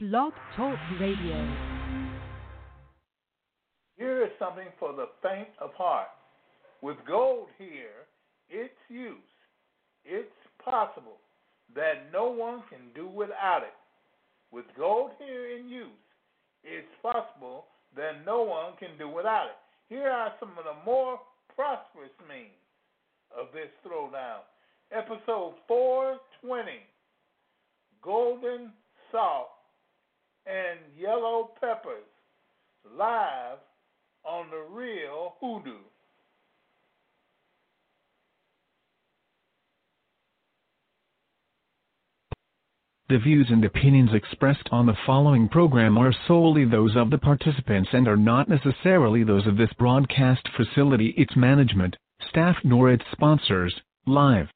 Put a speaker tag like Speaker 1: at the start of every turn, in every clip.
Speaker 1: Blog Talk Radio.
Speaker 2: Here is something for the faint of heart. With gold here, its use, it's possible that no one can do without it. With gold here in use, it's possible that no one can do without it. Here are some of the more prosperous means of this throwdown. Episode 420 Golden Salt and Yellow Peppers live on the real hoodoo.
Speaker 3: The views and opinions expressed on the following program are solely those of the participants and are not necessarily those of this broadcast facility, its management, staff, nor its sponsors. Live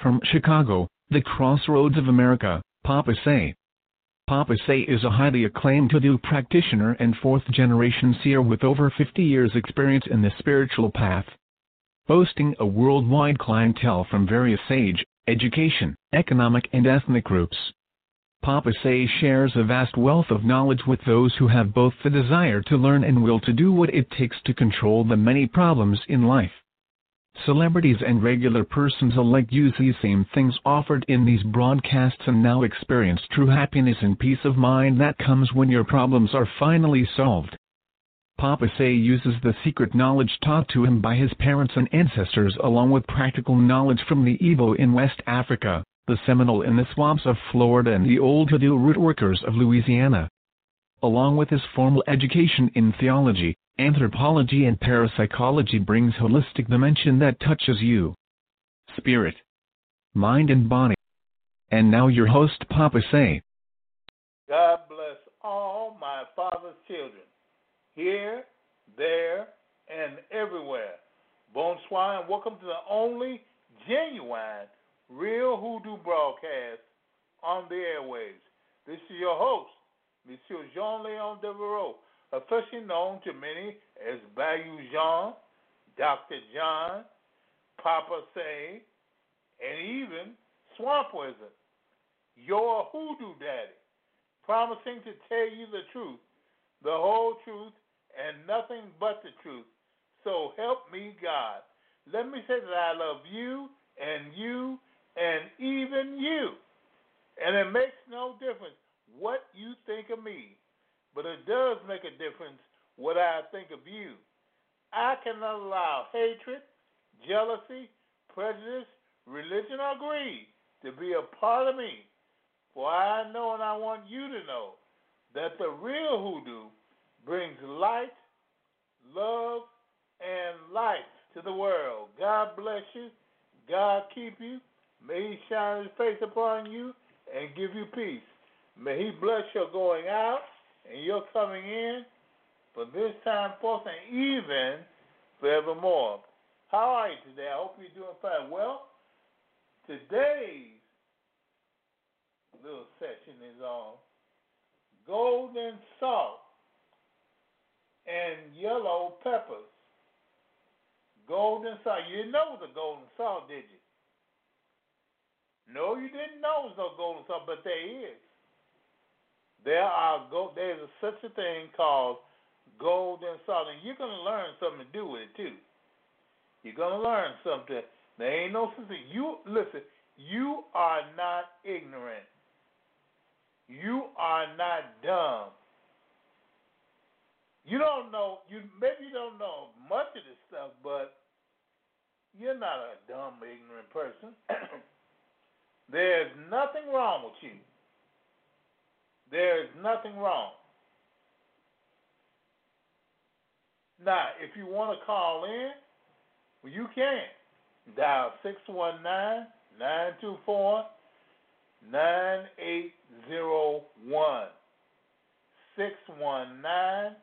Speaker 3: from Chicago, the crossroads of America, Papa Say. Papa Say is a highly acclaimed hoodoo practitioner and fourth generation seer with over 50 years' experience in the spiritual path. Boasting a worldwide clientele from various age, education, economic, and ethnic groups. Papa Say shares a vast wealth of knowledge with those who have both the desire to learn and will to do what it takes to control the many problems in life. Celebrities and regular persons alike use these same things offered in these broadcasts and now experience true happiness and peace of mind that comes when your problems are finally solved. Papa Say uses the secret knowledge taught to him by his parents and ancestors along with practical knowledge from the Igbo in West Africa, the Seminole in the swamps of Florida and the old hoodoo root workers of Louisiana. Along with his formal education in theology, anthropology and parapsychology brings holistic dimension that touches you. Spirit, mind and body. And now your host Papa Say.
Speaker 2: God bless all my father's children here, there, and everywhere. Bonsoir and welcome to the only genuine real hoodoo broadcast on the airwaves. This is your host, Monsieur Jean Leon Devereaux, officially known to many as Bayou Jean, Dr. John, Papa Say, and even Swamp Wizard, your hoodoo daddy, promising to tell you the truth, the whole truth, and nothing but the truth. So help me God. Let me say that I love you and you and even you. And it makes no difference what you think of me, but it does make a difference what I think of you. I cannot allow hatred, jealousy, prejudice, religion, or greed to be a part of me. For I know and I want you to know that the real hoodoo brings light, love, and light to the world. God bless you. God keep you. May He shine His face upon you and give you peace. May He bless your going out and your coming in for this time forth and even forevermore. How are you today? I hope you're doing fine. Well, today's little session is on golden salt and yellow peppers. Golden salt. You didn't know a golden salt, did you? No, you didn't know it was no golden salt, but there is. There are go there's such a thing called golden salt, and you're gonna learn something to do with it too. You're gonna learn something. There ain't no sense. You listen. You are not ignorant. You are not dumb. You don't know. You maybe you don't know much of this stuff, but you're not a dumb, ignorant person. There's nothing wrong with you. There's nothing wrong. Now, if you want to call in, well, you can. Dial 619 924 9801. 619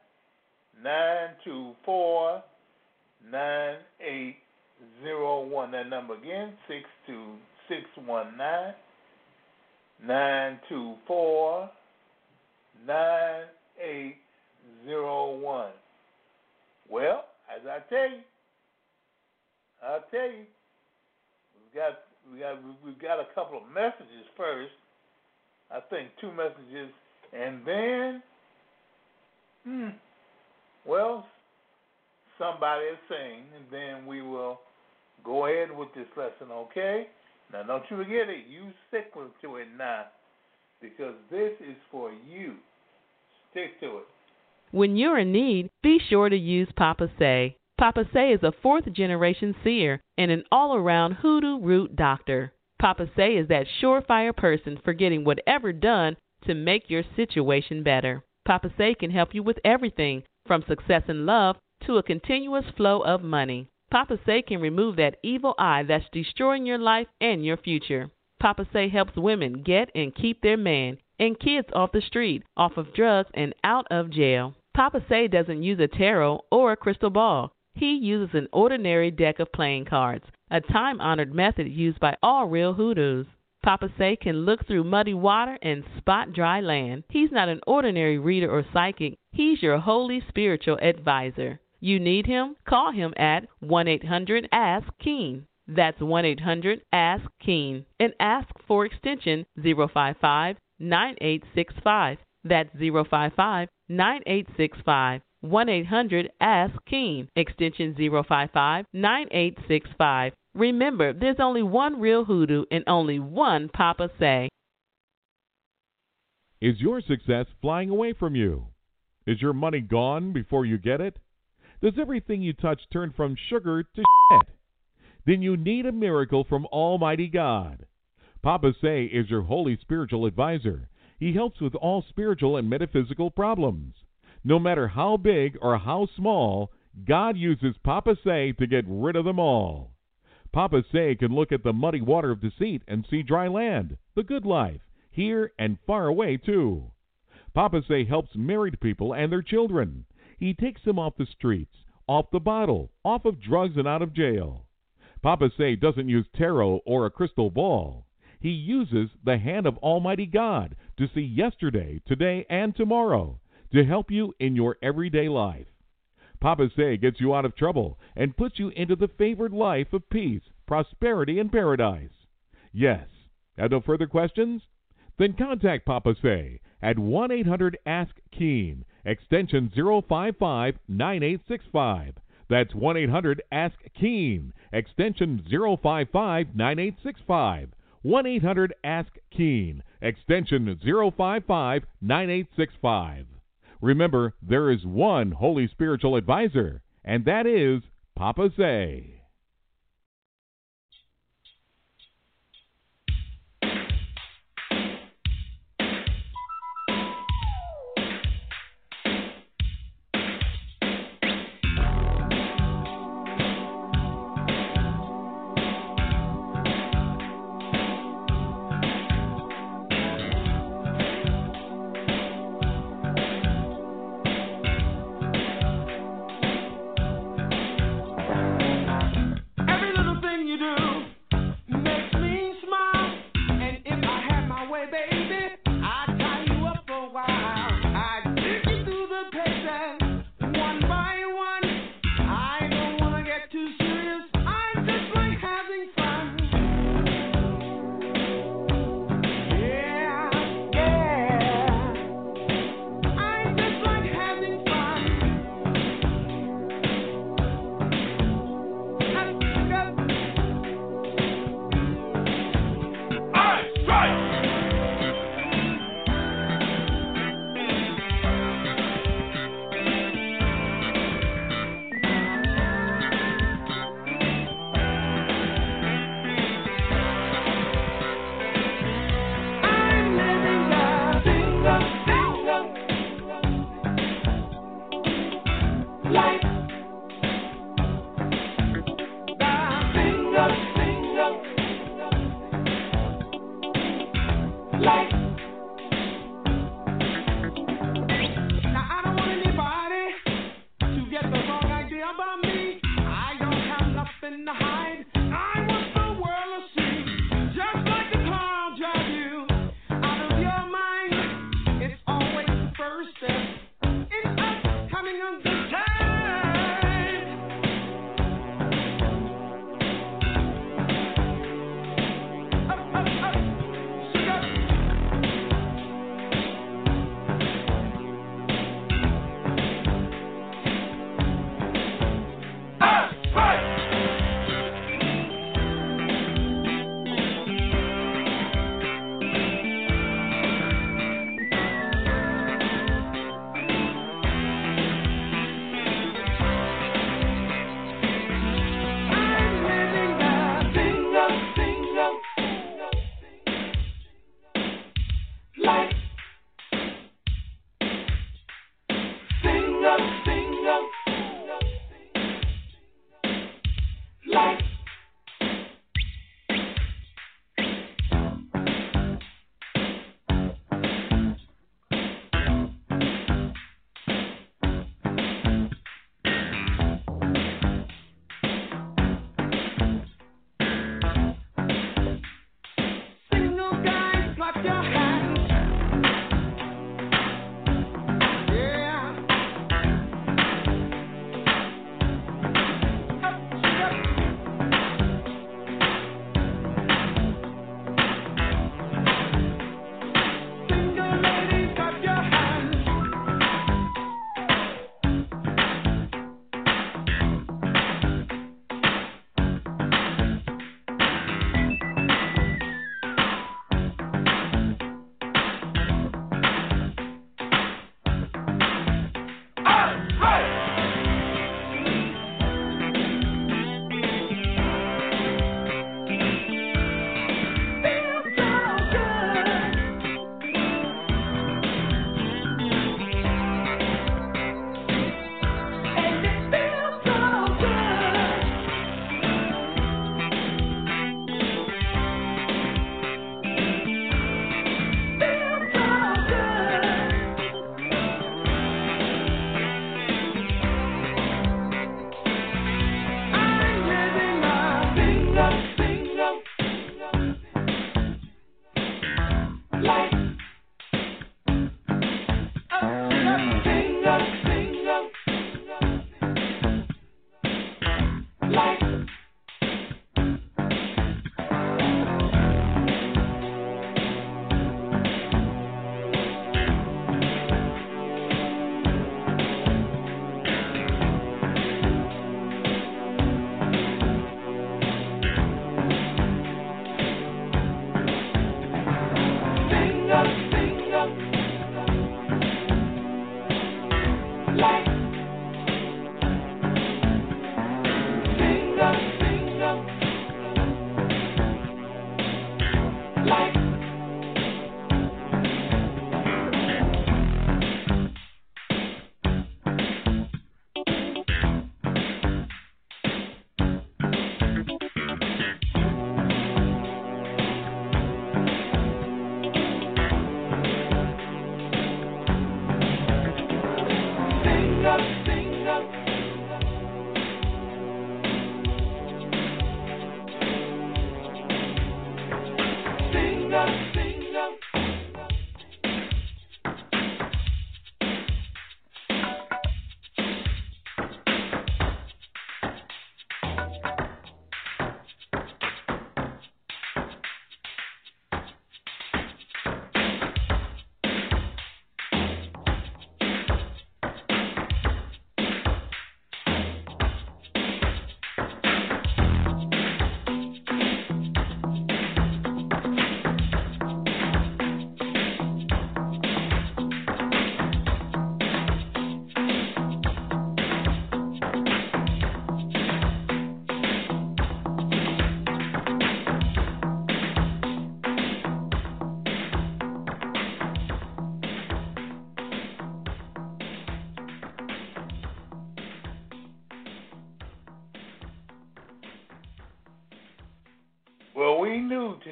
Speaker 2: 924 9801. That number again, 619 924 9801. Well, as I tell you, I'll tell you, we've got we got we've got a couple of messages first. I think two messages And then, hmm, well, somebody is saying, and then we will go ahead with this lesson, okay? Now, don't you forget it. You stick to it now because this is for you. Stick to it.
Speaker 4: When you're in need, be sure to use Papa Say. Papa Say is a fourth generation seer and an all around hoodoo root doctor. Papa Say is that surefire person for getting whatever done to make your situation better. Papa Say can help you with everything from success in love to a continuous flow of money. Papa Say can remove that evil eye that's destroying your life and your future. Papa Say helps women get and keep their man and kids off the street, off of drugs, and out of jail. Papa Say doesn't use a tarot or a crystal ball. He uses an ordinary deck of playing cards, a time honored method used by all real hoodoos. Papa Say can look through muddy water and spot dry land. He's not an ordinary reader or psychic, he's your holy spiritual advisor. You need him? Call him at 1 800 Ask Keen. That's 1 800 Ask Keen and ask for extension 055 9865. That's 055 9865. 1 800 Ask Keen, extension 055 9865. Remember, there's only one real hoodoo and only one Papa Say.
Speaker 5: Is your success flying away from you? Is your money gone before you get it? Does everything you touch turn from sugar to shit? Then you need a miracle from Almighty God. Papa Say is your holy spiritual advisor. He helps with all spiritual and metaphysical problems. No matter how big or how small, God uses Papa Say to get rid of them all. Papa Say can look at the muddy water of deceit and see dry land, the good life, here and far away too. Papa Say helps married people and their children. He takes them off the streets, off the bottle, off of drugs and out of jail. Papa Say doesn't use tarot or a crystal ball. He uses the hand of Almighty God to see yesterday, today, and tomorrow to help you in your everyday life. Papa Say gets you out of trouble and puts you into the favored life of peace, prosperity, and paradise. Yes. Have no further questions? Then contact Papa Say at 1 800 Ask Keen, extension 055 9865. That's 1 800 Ask Keen, extension 055 9865. 1 800 Ask Keen, extension 055 9865. Remember, there is one Holy Spiritual Advisor, and that is Papa Say.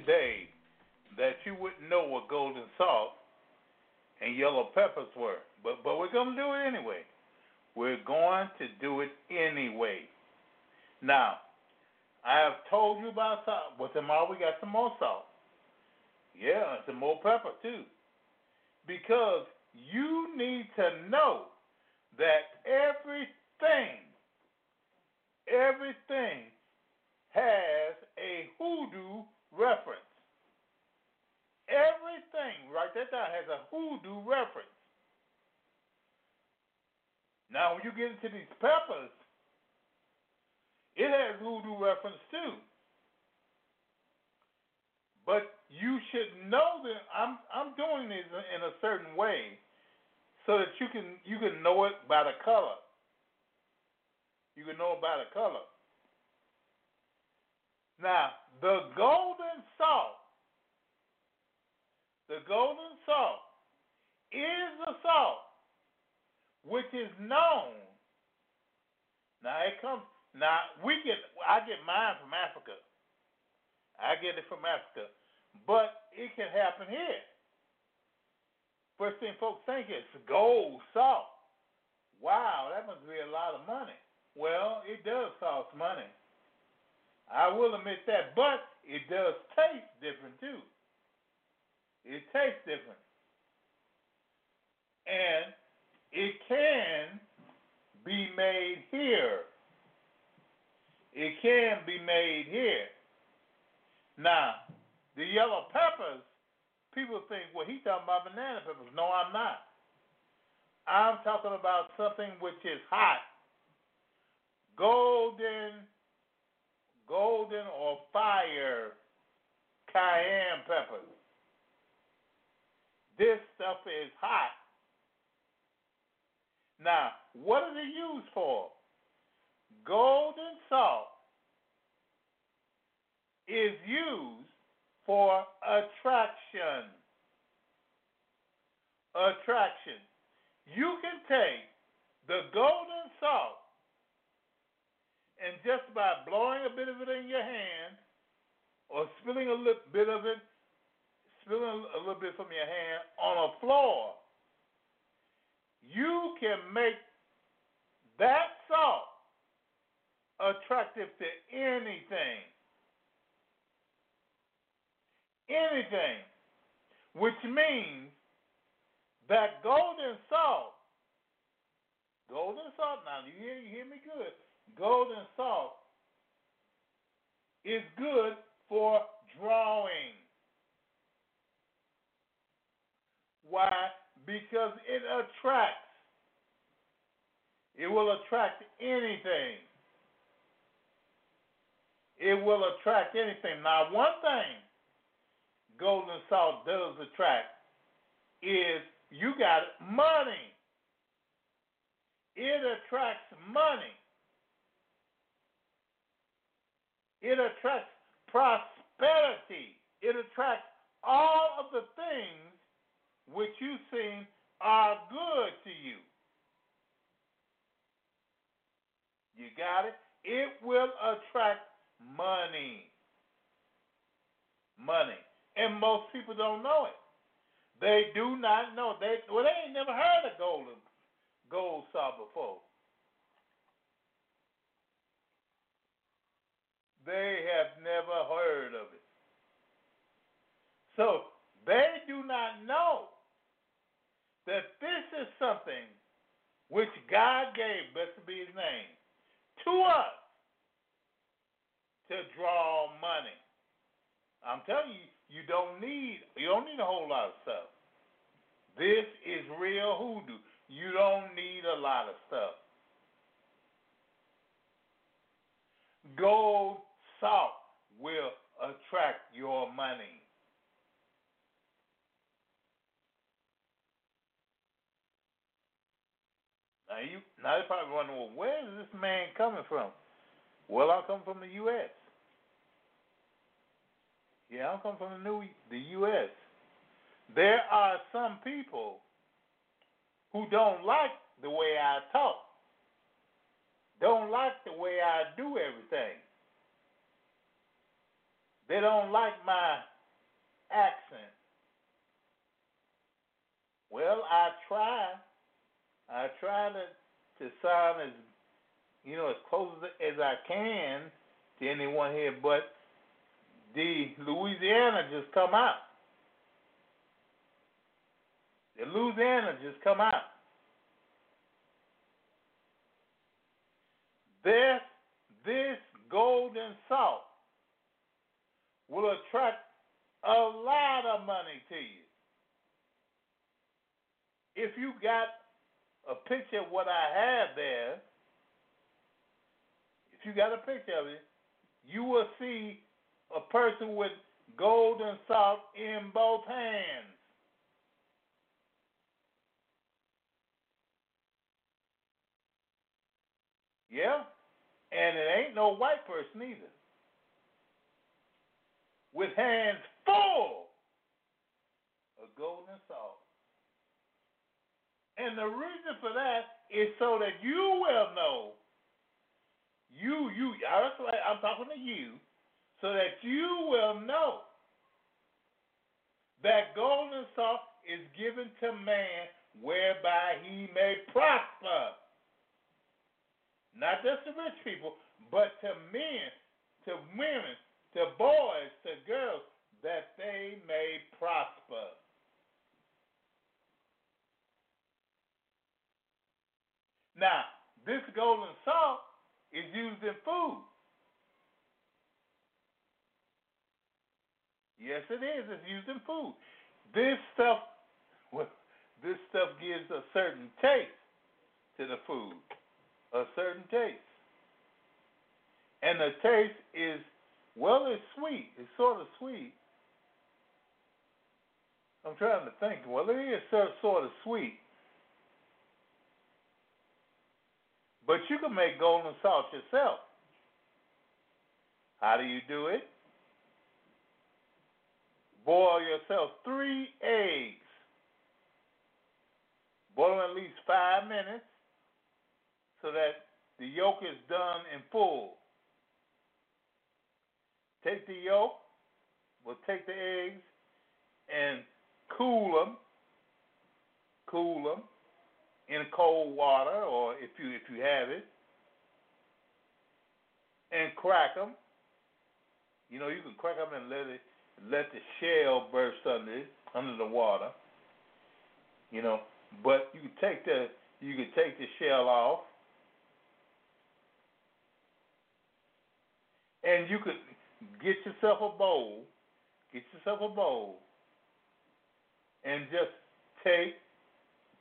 Speaker 2: Today that you wouldn't know what golden salt and yellow peppers were, but but we're to do it anyway. We're going to do it anyway. Now, I have told you about salt. But tomorrow we got some more salt. Yeah, and some more pepper too. Because you need to know that everything, everything has a hoodoo reference. Everything, write that down, has a hoodoo reference. Now, when you get into these peppers, it has hoodoo reference too. But you should know that I'm I'm doing this in a certain way so that you can you can know it by the color. You can know it by the color. Now, the golden salt, the golden salt is the salt which is known. Now it comes. Now we get. I get mine from Africa. I get it from Africa, but it can happen here. First thing folks think is gold salt. Wow, that must be a lot of money. Well, it does cost money. I will admit that, but it does taste different too. It tastes different. And it can be made here. It can be made here. Now, the yellow peppers, people think, well, he's talking about banana peppers. No, I'm not. I'm talking about something which is hot. Golden golden or fire cayenne peppers. This stuff is hot. Now, what is it used for? Golden salt is used for attraction. Attraction. You can take the golden salt and just by blowing a bit of it in your hand or spilling a little bit of it, a little bit from your hand on a floor, you can make that salt attractive to anything. Anything. Which means that golden salt, golden salt, now you hear, you hear me good golden salt is good for drawing. Why? Because it attracts. It will attract anything. It will attract anything. Now, one thing golden salt does attract is you got money. it attracts money. It attracts prosperity. It attracts all of the things which you seem are good to you. You got it? It will attract money. Money. And most people don't know it. They do not know. They well, they ain't never heard of gold gold saw before. They have never heard of it. So they do not know that this is something which God gave, blessed be his name, to us to draw money. I'm telling you, you don't need you don't need a whole lot of stuff. This is real hoodoo. You don't need a lot of stuff. Gold salt will attract your money. Now you now you probably wondering, well, where is this man coming from? Well, I come from the U.S. Yeah, I come from the new the U.S. There are some people who don't like the way I talk, don't like the way I do everything. They don't like my accent. Well, I try I try to to sound as you know as close as, I can to anyone here, but the Louisiana just come out. The Louisiana just come out. This this golden salt will attract a lot of money to you. If you got a picture of what I have there, if you got a picture of it, you will see a person with golden salt in both hands. Yeah? And it ain't no white person either. With hands full of golden salt. And the reason for that is so that you will know. You, you, I'm talking to you, so that you will know that golden salt is given to man whereby he may prosper. Not just to rich people, but to men, to women, to boys, to girls, that they may prosper. Now, this golden salt is used in food. Yes, it is. It's used in food. This stuff, well, this stuff gives a certain taste to the food, a certain taste, and the taste is well, it's sweet. It's sort of sweet. I'm trying to think. Well, it is sort of sweet. But you can make golden salt yourself. How do you do it? Boil yourself three eggs. Boil them at least five minutes so that the yolk is done in full. Take the yolk, we'll take the eggs and cool them, cool them, in cold water, or if you if you have it, and crack them. You know, you can crack them and let it let the shell burst under it, under the water. You know, but you can take the you can take the shell off, and you could get yourself a bowl, get yourself a bowl, and just take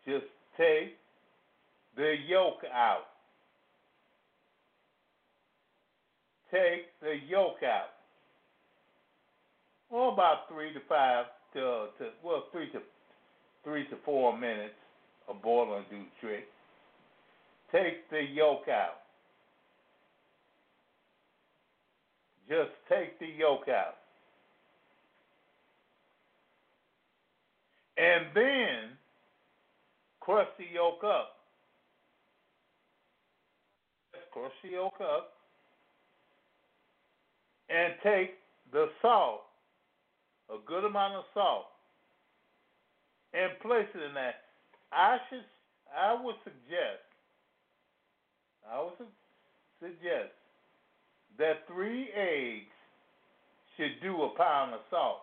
Speaker 2: just take the yolk out. Take the yolk out. Or about three to five to, to well three to three to four minutes of boiling do the trick. take the yolk out. Just take the yolk out. And then crush the yolk up. Crush the yolk up. And take the salt, a good amount of salt, and place it in that. I should, I would suggest, I would su- suggest that three eggs should do a pound of salt,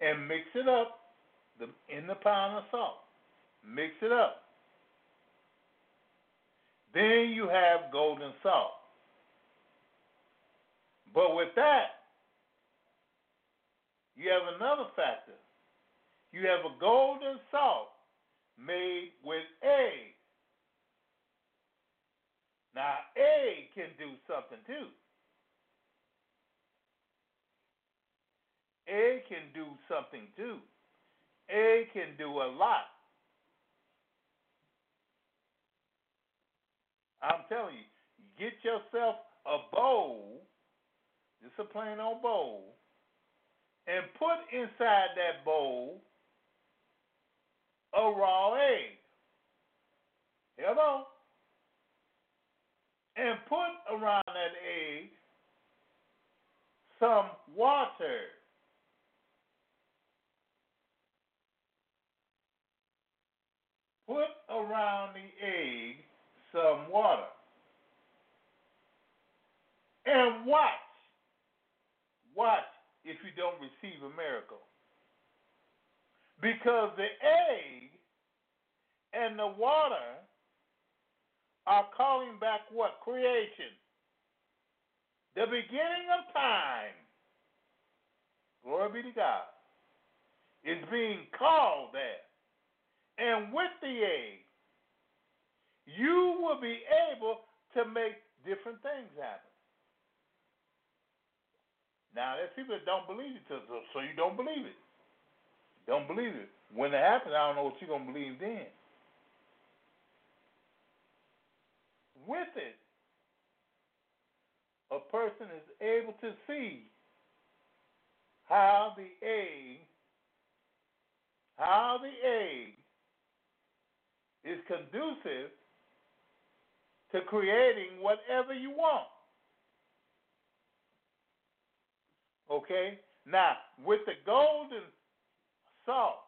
Speaker 2: and mix it up the, in the pound of salt. Mix it up. Then you have golden salt. But with that, you have another factor. You have a golden salt made with egg. Now, egg can do something too. Egg can do something too. Egg can do a lot. I'm telling you, get yourself a bowl, just a plain old bowl, and put inside that bowl a raw egg. Hello? And put around that egg some water. Put around the egg some water. And watch. Watch if you don't receive a miracle. Because the egg and the water are calling back what? Creation. The beginning of time. Glory be to God. Is being called there. And with the egg, you will be able to make different things happen. Now, there's people that don't believe it, so, you don't believe it. Don't believe it. When it happens, I don't know what you're going to believe then. With it, a person is able to see how the egg, how the egg is conducive to creating whatever you want. Okay? Now, with the golden salt,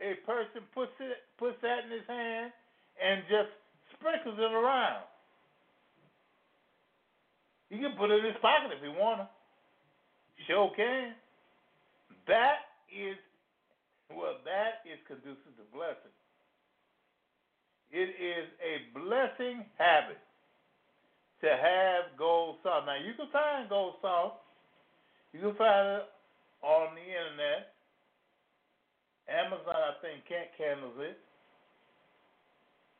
Speaker 2: a person puts it puts that in his hand and just sprinkles it around. He can put it in his pocket if he wanna. Sure can. That is well, that is conducive to blessing. It is a blessing habit to have gold salt. Now you can find gold salt. You can find it on the internet. Amazon, I think, can't handle it.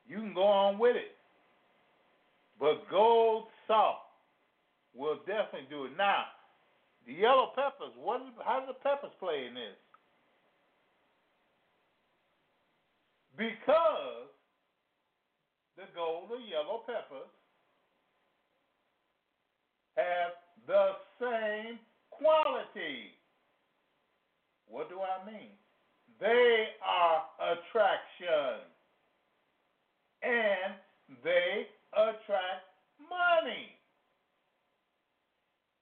Speaker 2: You can go on with it. But gold salt will definitely do it. Now, the yellow peppers, what how do the peppers play in this? Because gold or yellow peppers have the same quality. What do I mean? They are attraction. And they attract money.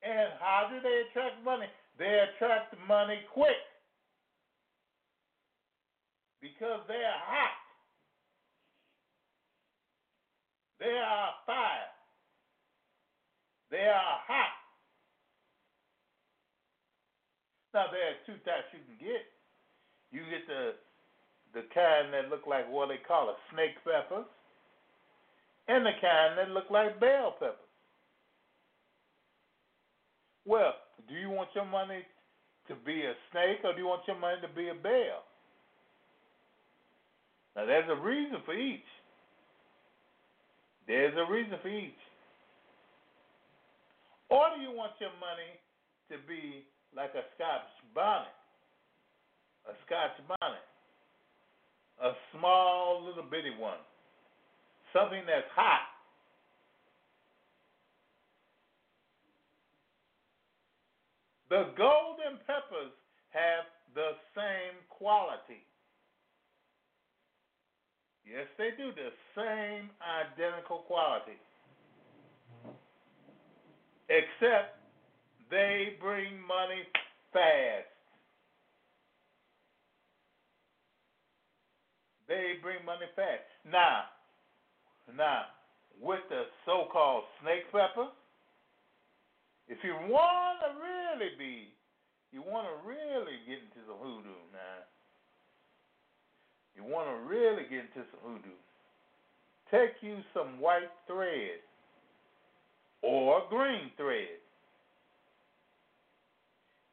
Speaker 2: And how do they attract money? They attract money quick. Because they are hot. They are fire. They are hot. Now there are two types you can get. You get the the kind that look like what they call a snake peppers, and the kind that look like bell peppers. Well, do you want your money to be a snake or do you want your money to be a bell? Now there's a reason for each. There's a reason for each. Or do you want your money to be like a Scotch bonnet? A Scotch bonnet. a small little bitty one, something that's hot. The golden peppers have the same quality. Yes, they do. The same identical quality. Except they bring money fast. They bring money fast. Now, now, with the so-called snake pepper, if you want to really be, you want to really get into the hoodoo now. You want to really get into some hoodoo. Take you some white thread or green thread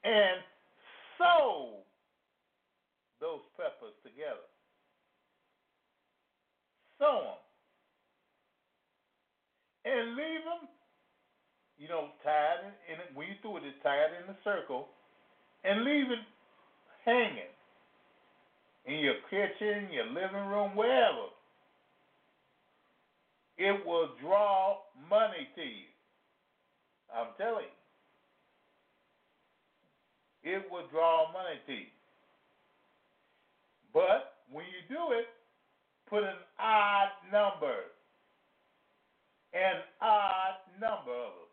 Speaker 2: and sew those peppers together. Sew them. And leave them, you know, tied in, when you do it, it's tied in a circle, and leave it hanging in your kitchen, your living room, wherever. It will draw money to you. I'm telling you. It will draw money to you. But when you do it, put an odd number. An odd number of them.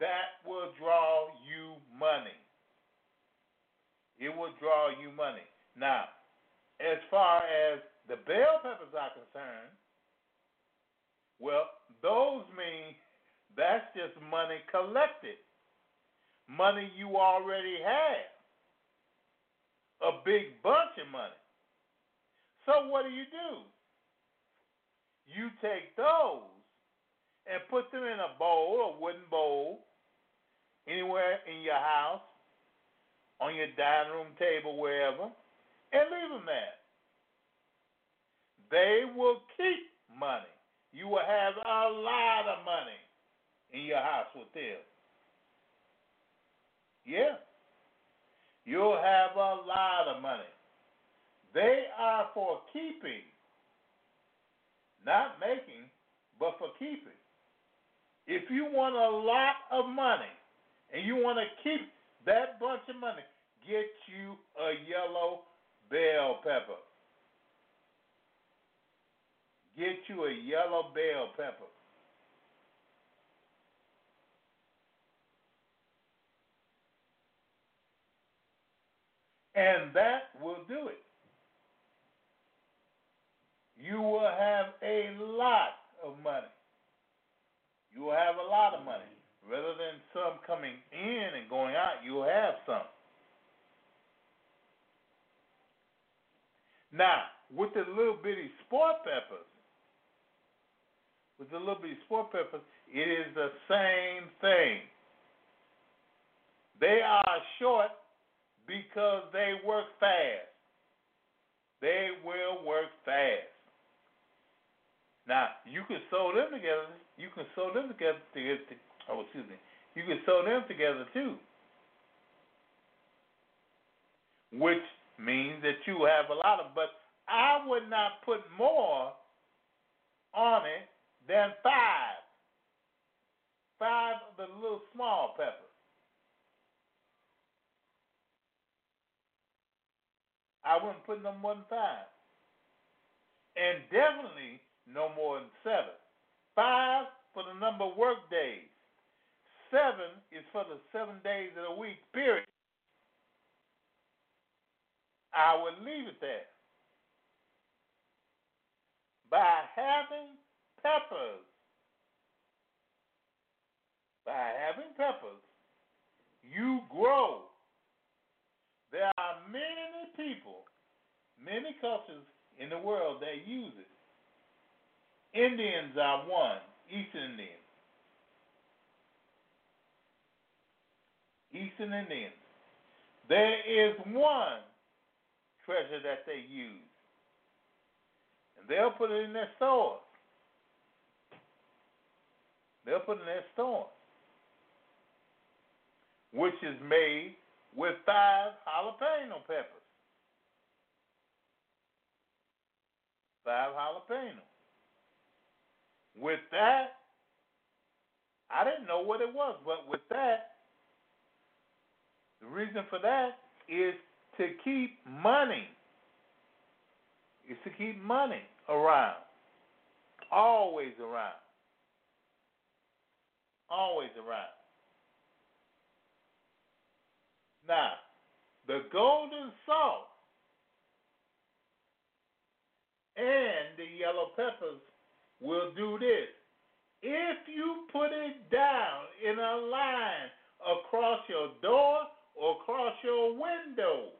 Speaker 2: That will draw you money. It will draw you money. Now, as far as the bell peppers are concerned, well, those mean that's just money collected, money you already have, a big bunch of money. So what do you do? You take those and put them in a bowl, a wooden bowl, anywhere in your house, on your dining room table, wherever, and leave them there. They will keep money. You will have a lot of money in your house with them. Yeah. You'll have a lot of money. They are for keeping, not making, but for keeping. If you want a lot of money and you want to keep that bunch of money, get you a yellow bell pepper. Get you a yellow bell pepper. And that will do it. You will have a lot of money. You will have a lot of money. Rather than some coming in and going out, you will have some. Now, with the little bitty sport peppers, with the little bitty sport peppers, it is the same thing. They are short because they work fast. They will work fast. Now, you can sew them together. You can sew them together. To, oh, excuse me. You can sew them together too. Which means that you have a lot of, but I would not put more on it than five. Five of the little small peppers. I wouldn't put no more than five. And definitely no more than seven. Five for the number of work days. Seven is for the seven days of the week, period. I would leave it there. By having peppers, by having peppers, you grow. There are many people, many cultures in the world that use it. Indians are one, Eastern Indians. Eastern Indians. There is one treasure that they use. And they'll put it in their stores. They'll put it in their stores. Which is made with five jalapeno peppers. five jalapeno. With that, I didn't know what it was, but with that, the reason for that is to keep money. Is to keep money around. Always around. Always around. Now, the golden salt and the yellow peppers will do this. If you put it down in a line across your door or across your window,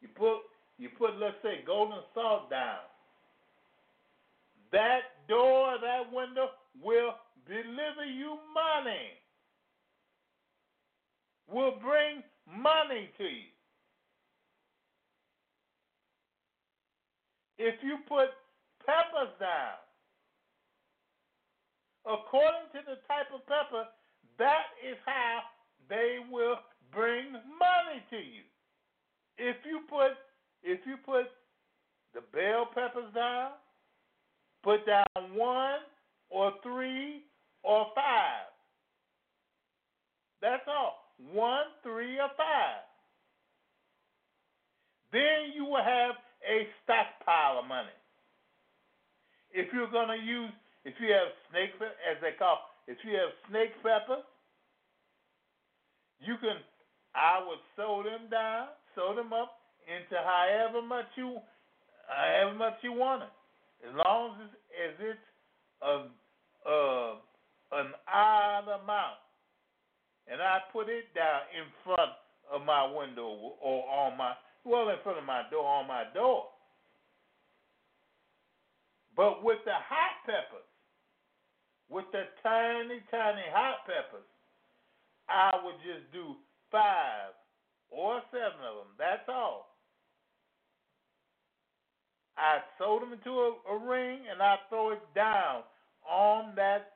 Speaker 2: you put you put let's say golden salt down. That door, that window will deliver you money. Will bring money to you. If you put peppers down, according to the type of pepper, that is how they will bring money to you. If you put if you put the bell peppers down, put down one or three or five. That's all. One, three, or five. Then you will have a stockpile of money. If you're to use, if you have snake, as they call, if you have snake peppers, you can, I would sew them down, sew them up into however much you, however much you want it, as long as it's, as it's a, a, an odd amount, and I put it down in front of my window or on my, well, in front of my door, on my door. But with the hot peppers, with the tiny, tiny hot peppers, I would just do five or seven of them. That's all. I sew them into a, a ring and I throw it down on that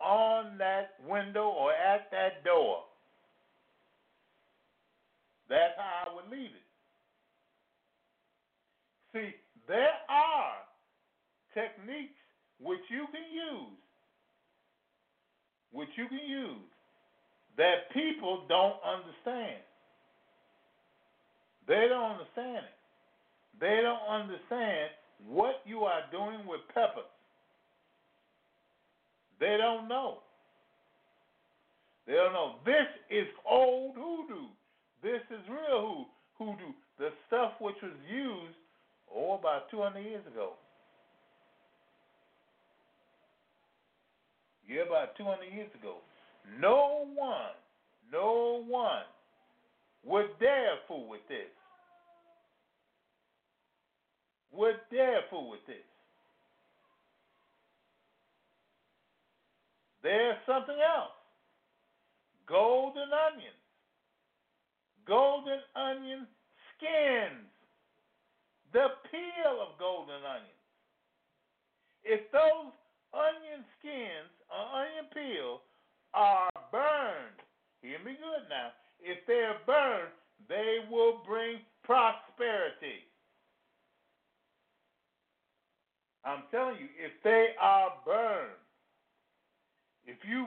Speaker 2: on that window or at that door. That's how I would leave it. See, there are techniques which you can use, which you can use that people don't understand. They don't understand it. They don't understand what you are doing with peppers. They don't know. They don't know. This is old hoodoo. This is real hoodoo. The stuff which was used, oh, about 200 years ago. Yeah, about 200 years ago. No one, no one dare fool with this. Dare fool with this. There's something else. Golden onions. Golden onion skins. The peel of golden onions. If those onion skins or onion peel are burned, hear me good now. If they're burned, they will bring prosperity. I'm telling you, if they are burned, if you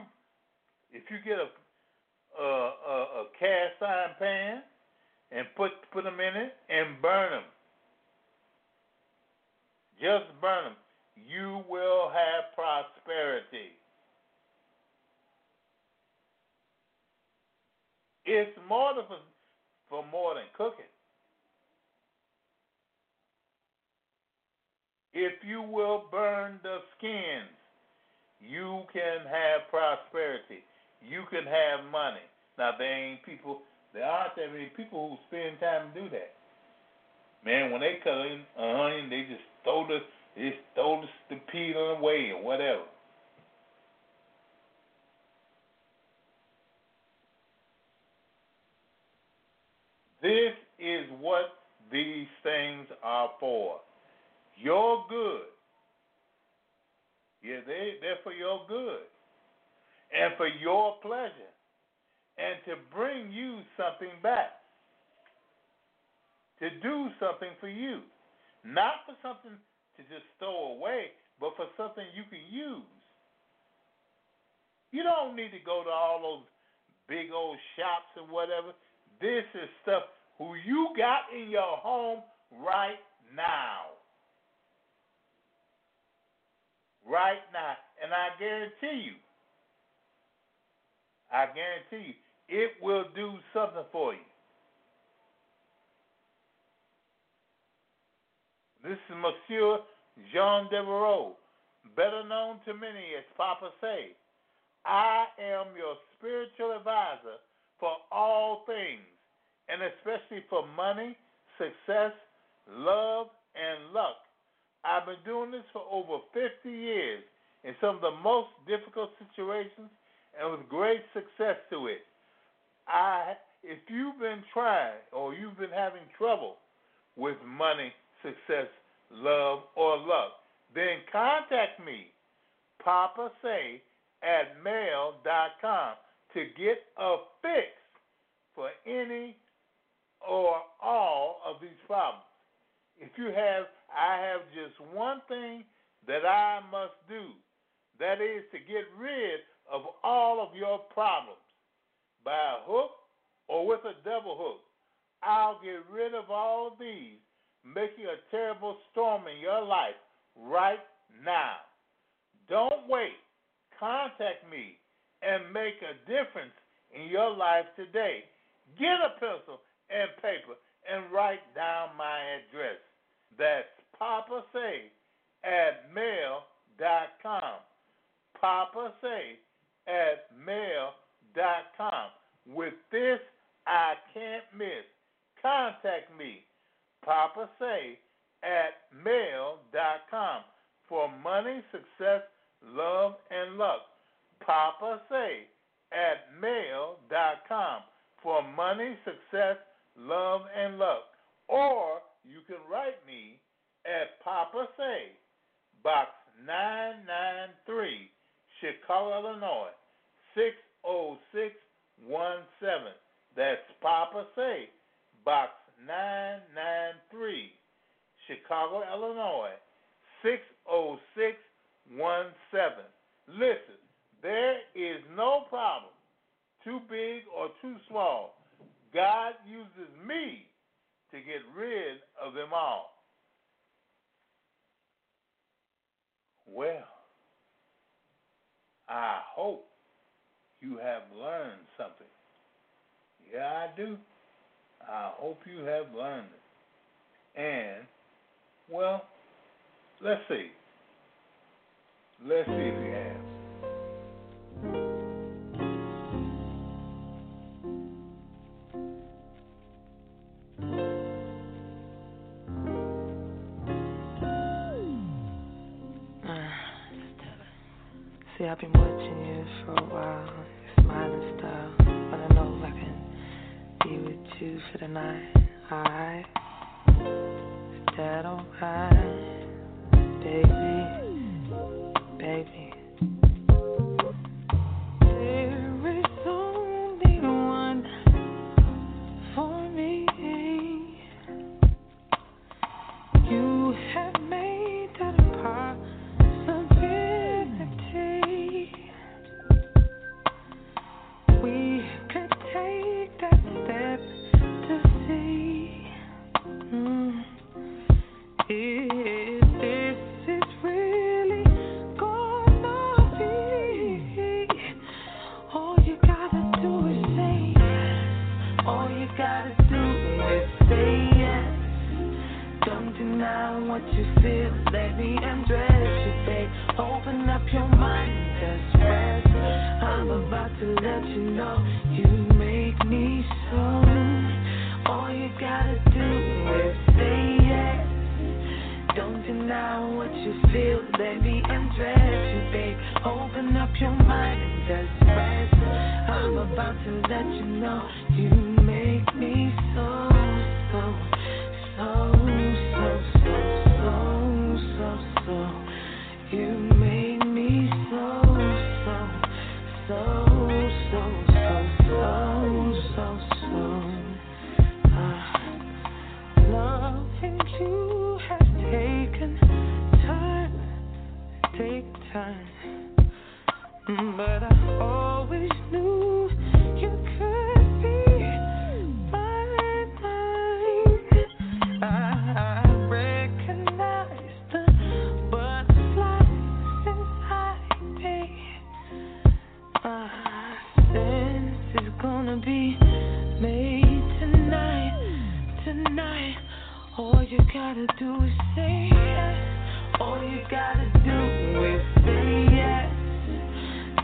Speaker 2: if you get a, a, a cast iron pan and put put them in it and burn them, just burn them, you will have prosperity. It's more than for, for more than cooking. If you will burn the skins, you can have prosperity. You can have money. Now there ain't people there aren't that many people who spend time to do that. Man, when they cut in a onion, they just throw the they just throw the, the peel away or whatever. This is what these things are for. Your good. Yeah, they, they're for your good and for your pleasure and to bring you something back, to do something for you. not for something to just stow away, but for something you can use. You don't need to go to all those big old shops and whatever. This is stuff who you got in your home right now. Right now. And I guarantee you, I guarantee you, it will do something for you. This is Monsieur Jean Devereaux, better known to many as Papa Say. I am your spiritual advisor for all things, and especially for money, success, love, and luck. I've been doing this for over 50 years in some of the most difficult situations and with great success to it. I, if you've been trying or you've been having trouble with money, success, love, or luck, then contact me, Papa Say at mail.com to get a fix for any or all of these problems. If you have, I have just one thing that I must do. That is to get rid of all of your problems by a hook or with a double hook. I'll get rid of all these, making a terrible storm in your life right now. Don't wait. Contact me and make a difference in your life today. Get a pencil and paper and write down my address. That's Papa Say at mail.com. Papa Say at mail.com. With this, I can't miss. Contact me, Papa Say at mail.com for money, success, love, and luck. Papa Say at mail.com for money, success, love, and luck. Or you can write me at Papa Say, Box 993, Chicago, Illinois, 60617. That's Papa Say, Box 993, Chicago, Illinois, 60617. Listen, there is no problem too big or too small. God uses me to get rid of them all. Well, I hope you have learned something. Yeah, I do. I hope you have learned it. And, well, let's see. Let's see if you have.
Speaker 6: You for the night, alright? Is that baby? gotta do is say yes. All you gotta do is say yes.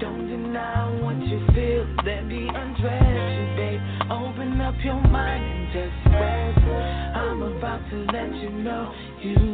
Speaker 6: Don't deny what you feel. Let me undress you, babe. Open up your mind and just rest. I'm about to let you know you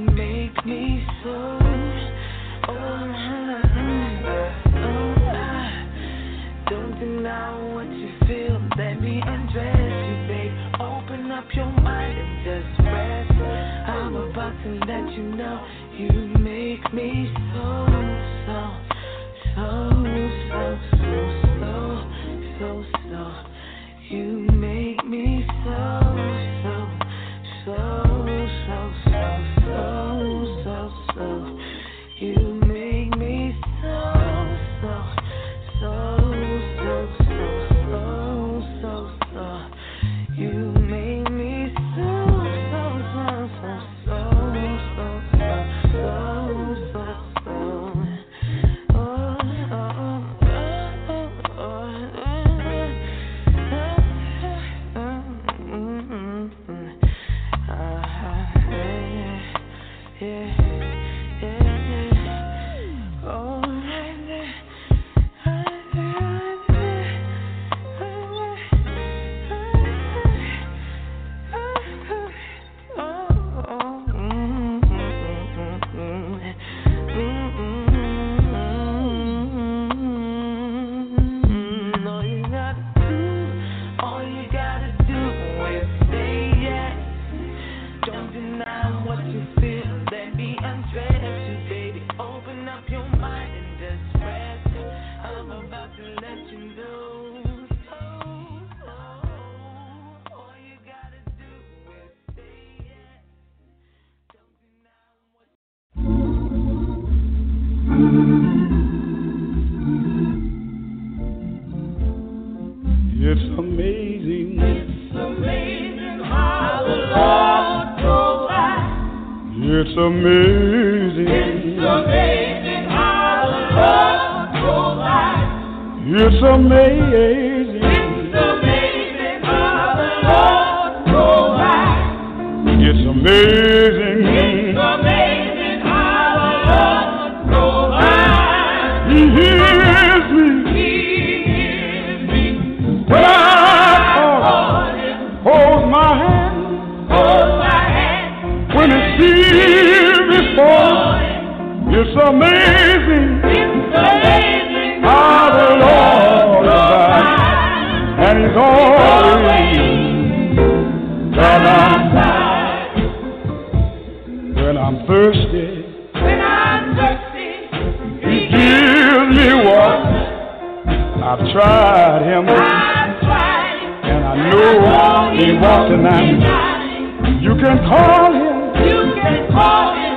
Speaker 6: tonight. You
Speaker 7: can call him. You can call him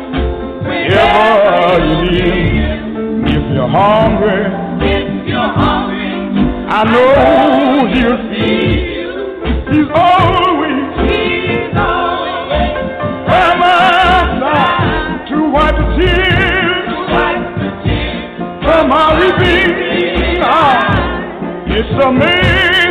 Speaker 7: whenever you need him. If you're hungry, if you're hungry, I know he'll feed you. He's always, he's always by my side to wipe the tears, to wipe the tears from my weeping eyes. It's amazing.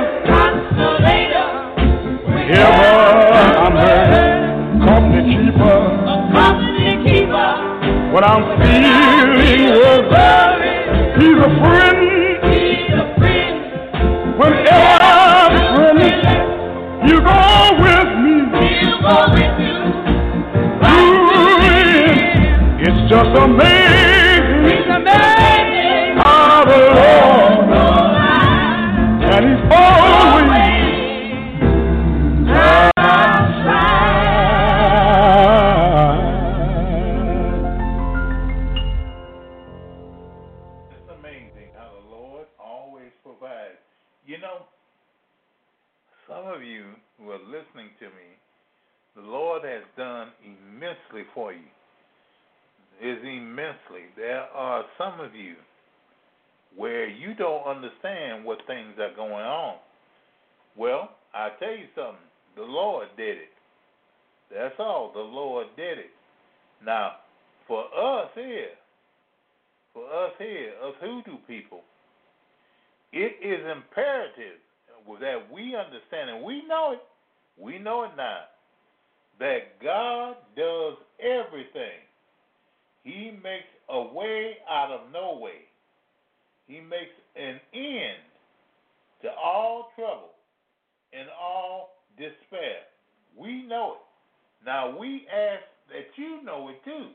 Speaker 7: What I'm feeling oh, was he's a friend.
Speaker 2: Some of you who are listening to me, the Lord has done immensely for you. Is immensely. There are some of you where you don't understand what things are going on. Well, I tell you something. The Lord did it. That's all. The Lord did it. Now, for us here, for us here, us hoodoo people, it is imperative that we understand, and we know it, we know it now, that God does everything. He makes a way out of no way. He makes an end to all trouble and all despair. We know it. Now we ask that you know it too.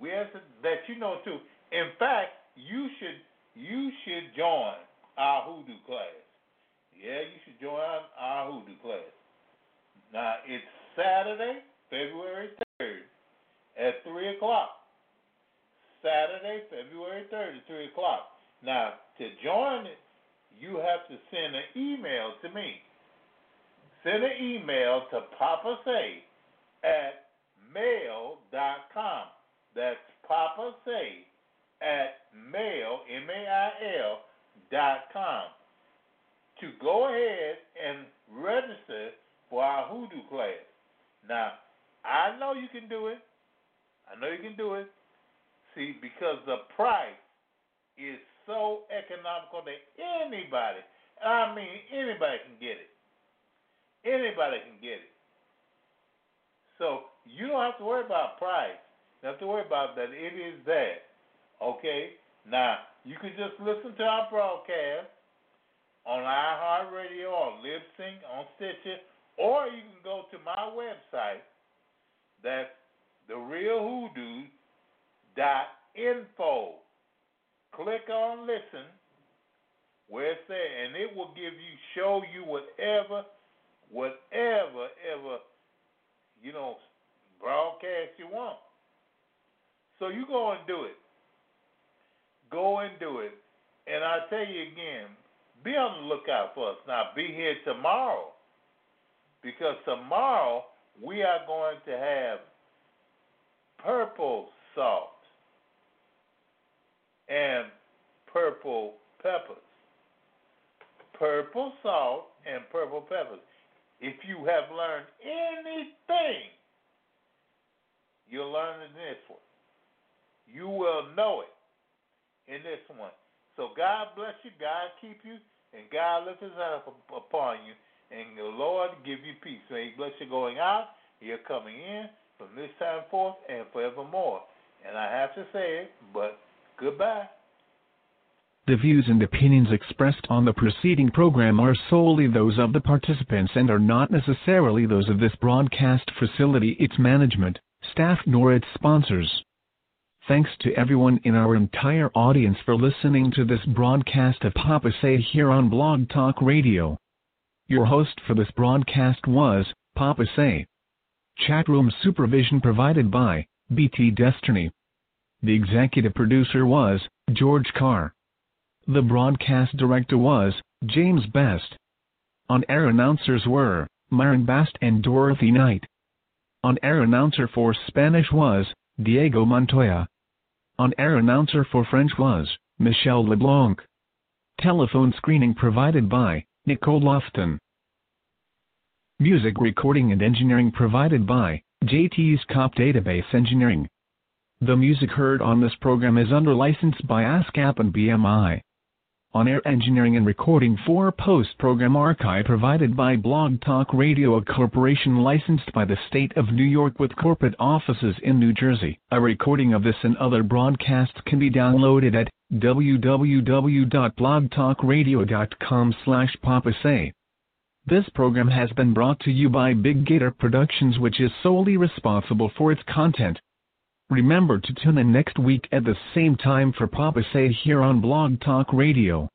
Speaker 2: We ask that you know it too. In fact, you should you should join our hoodoo class. Yeah, you should join our hoodoo class. Now it's Saturday, February third, at three o'clock. Saturday, February third at three o'clock. Now to join it, you have to send an email to me. Send an email to Papa Say at mail.com. That's Papa Say at mail, M-A-I-L, dot com to go ahead and register for our hoodoo class. Now, I know you can do it. I know you can do it. See, because the price is so economical that anybody, I mean, anybody can get it. Anybody can get it. So you don't have to worry about price. You have to worry about that it is there. Okay? Now, you can just listen to our broadcast on iHeartRadio or LipSync on Stitcher, or you can go to my website. That's therealhoodoo.info. Click on listen where it's there, and it will give you, show you whatever, whatever, ever, you know, broadcast you want. So you go and do it. Go and do it. And I tell you again, be on the lookout for us. Now, be here tomorrow because tomorrow we are going to have purple salt and purple peppers. Purple salt and purple peppers. If you have learned anything, you'll learn in this one. You will know it in this one. So God bless you, God keep you, and God lift his hand up upon you, and the Lord give you peace. May he bless you going out, you're coming in from this time forth and forevermore. And I have to say it, but goodbye.
Speaker 3: The views and opinions expressed on the preceding program are solely those of the participants and are not necessarily those of this broadcast facility, its management, staff, nor its sponsors. Thanks to everyone in our entire audience for listening to this broadcast of Papa Say here on Blog Talk Radio. Your host for this broadcast was Papa Say. Chatroom supervision provided by BT Destiny. The executive producer was George Carr. The broadcast director was James Best. On air announcers were Myron Bast and Dorothy Knight. On air announcer for Spanish was Diego Montoya. On-air announcer for French was Michelle LeBlanc. Telephone screening provided by Nicole Lofton. Music recording and engineering provided by JT's Cop Database Engineering. The music heard on this program is under license by ASCAP and BMI. On-air engineering and recording for post-program archive provided by Blog Talk Radio a corporation licensed by the state of New York with corporate offices in New Jersey. A recording of this and other broadcasts can be downloaded at www.blogtalkradio.com slash papasay. This program has been brought to you by Big Gator Productions which is solely responsible for its content. Remember to tune in next week at the same time for Papa Say here on Blog Talk Radio.